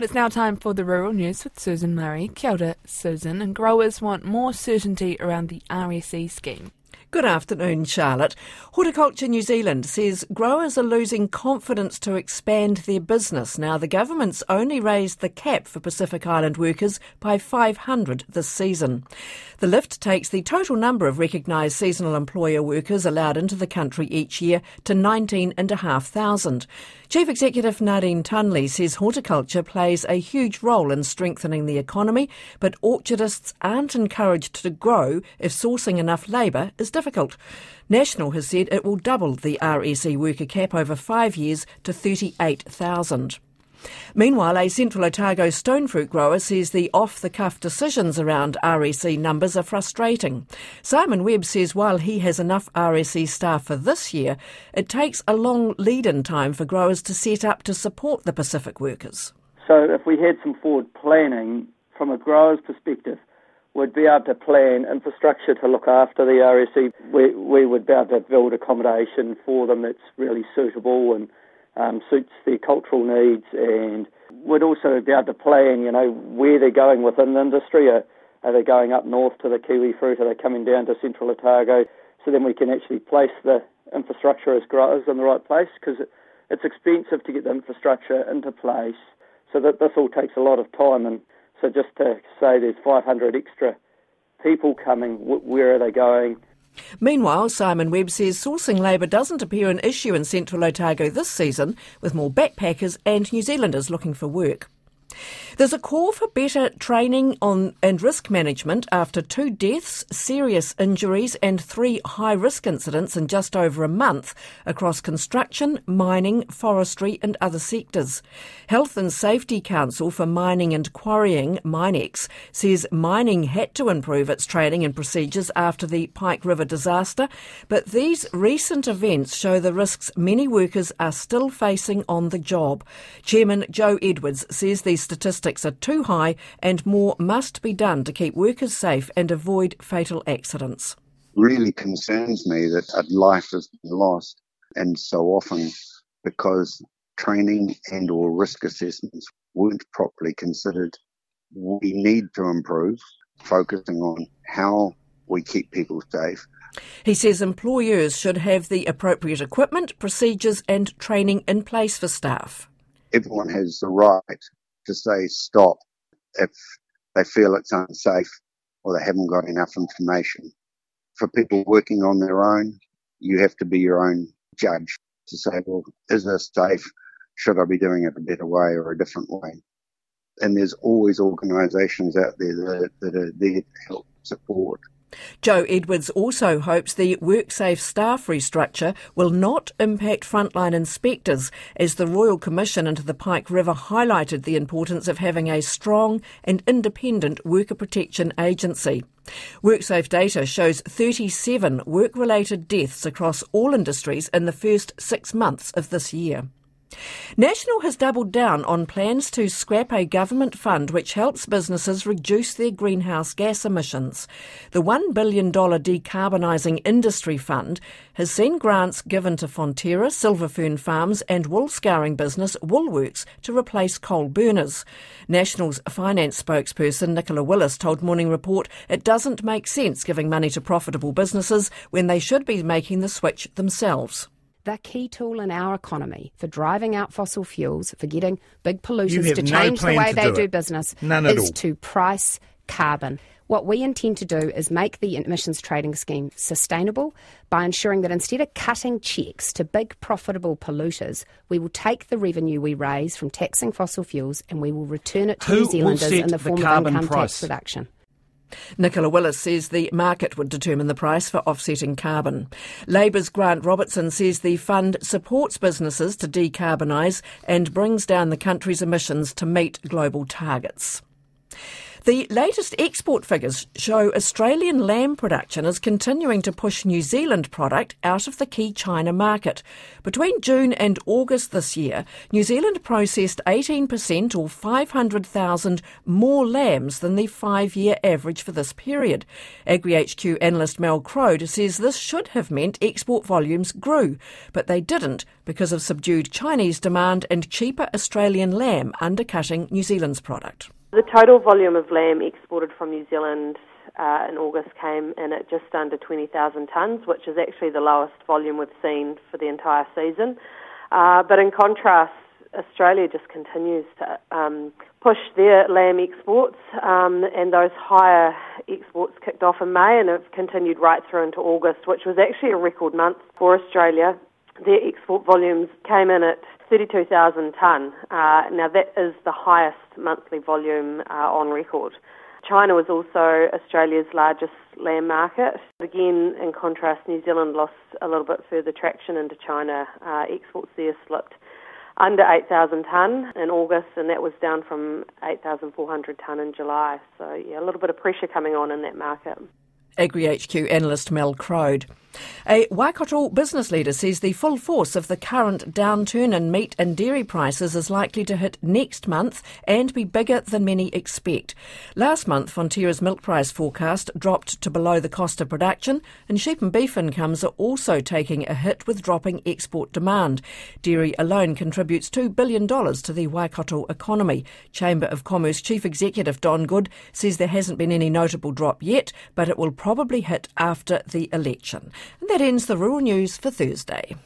But it's now time for the rural news with Susan Murray. Kia ora, Susan. And growers want more certainty around the RSE scheme. Good afternoon, Charlotte. Horticulture New Zealand says growers are losing confidence to expand their business. Now, the government's only raised the cap for Pacific Island workers by 500 this season. The lift takes the total number of recognised seasonal employer workers allowed into the country each year to 19,500. Chief Executive Nadine Tunley says horticulture plays a huge role in strengthening the economy, but orchardists aren't encouraged to grow if sourcing enough labour is difficult. National has said it will double the RSE worker cap over five years to 38,000. Meanwhile, a Central Otago stone fruit grower says the off the cuff decisions around RSE numbers are frustrating. Simon Webb says while he has enough RSE staff for this year, it takes a long lead in time for growers to set up to support the Pacific workers. So, if we had some forward planning from a grower's perspective, would be able to plan infrastructure to look after the RSE. We, we would be able to build accommodation for them that's really suitable and um, suits their cultural needs and we'd also be able to plan, you know, where they're going within the industry. Are, are they going up north to the kiwi fruit? Are they coming down to central Otago? So then we can actually place the infrastructure as growers in the right place because it, it's expensive to get the infrastructure into place. So that this all takes a lot of time and so just to say there's 500 extra people coming, where are they going? Meanwhile, Simon Webb says sourcing labour doesn't appear an issue in central Otago this season, with more backpackers and New Zealanders looking for work. There's a call for better training on and risk management after two deaths, serious injuries, and three high risk incidents in just over a month across construction, mining, forestry, and other sectors. Health and Safety Council for Mining and Quarrying, Minex, says mining had to improve its training and procedures after the Pike River disaster, but these recent events show the risks many workers are still facing on the job. Chairman Joe Edwards says these statistics are too high and more must be done to keep workers safe and avoid fatal accidents. Really concerns me that a life has been lost and so often because training and or risk assessments weren't properly considered. We need to improve, focusing on how we keep people safe. He says employers should have the appropriate equipment, procedures and training in place for staff. Everyone has the right to say stop if they feel it's unsafe or they haven't got enough information. For people working on their own, you have to be your own judge to say, well, is this safe? Should I be doing it a better way or a different way? And there's always organisations out there that, that are there to help support. Joe Edwards also hopes the WorkSafe staff restructure will not impact frontline inspectors, as the Royal Commission into the Pike River highlighted the importance of having a strong and independent worker protection agency. WorkSafe data shows 37 work related deaths across all industries in the first six months of this year. National has doubled down on plans to scrap a government fund which helps businesses reduce their greenhouse gas emissions. The $1 billion decarbonising industry fund has seen grants given to Fonterra, Silver Fern Farms and wool scouring business Woolworks to replace coal burners. National's finance spokesperson Nicola Willis told Morning Report it doesn't make sense giving money to profitable businesses when they should be making the switch themselves the key tool in our economy for driving out fossil fuels, for getting big polluters to change no the way they do, do business, None is to price carbon. What we intend to do is make the emissions trading scheme sustainable by ensuring that instead of cutting checks to big profitable polluters, we will take the revenue we raise from taxing fossil fuels and we will return it to Who New Zealanders in the, the form of income price? tax reduction. Nicola Willis says the market would determine the price for offsetting carbon. Labour's Grant Robertson says the fund supports businesses to decarbonise and brings down the country's emissions to meet global targets. The latest export figures show Australian lamb production is continuing to push New Zealand product out of the key China market. Between June and August this year, New Zealand processed 18% or 500,000 more lambs than the five year average for this period. AgriHQ analyst Mel Croad says this should have meant export volumes grew, but they didn't because of subdued Chinese demand and cheaper Australian lamb undercutting New Zealand's product. The total volume of lamb exported from New Zealand uh, in August came in at just under 20,000 tonnes, which is actually the lowest volume we've seen for the entire season. Uh, but in contrast, Australia just continues to um, push their lamb exports, um, and those higher exports kicked off in May and have continued right through into August, which was actually a record month for Australia. Their export volumes came in at 32,000 tonne. Uh, now that is the highest monthly volume uh, on record. China was also Australia's largest lamb market. Again, in contrast, New Zealand lost a little bit further traction into China. Uh, exports there slipped under 8,000 tonne in August, and that was down from 8,400 tonne in July. So, yeah, a little bit of pressure coming on in that market. AgriHQ analyst Mel Croad. A Waikato business leader says the full force of the current downturn in meat and dairy prices is likely to hit next month and be bigger than many expect. Last month, Fonterra's milk price forecast dropped to below the cost of production, and sheep and beef incomes are also taking a hit with dropping export demand. Dairy alone contributes $2 billion to the Waikato economy. Chamber of Commerce Chief Executive Don Good says there hasn't been any notable drop yet, but it will probably hit after the election. And that ends the rural news for Thursday.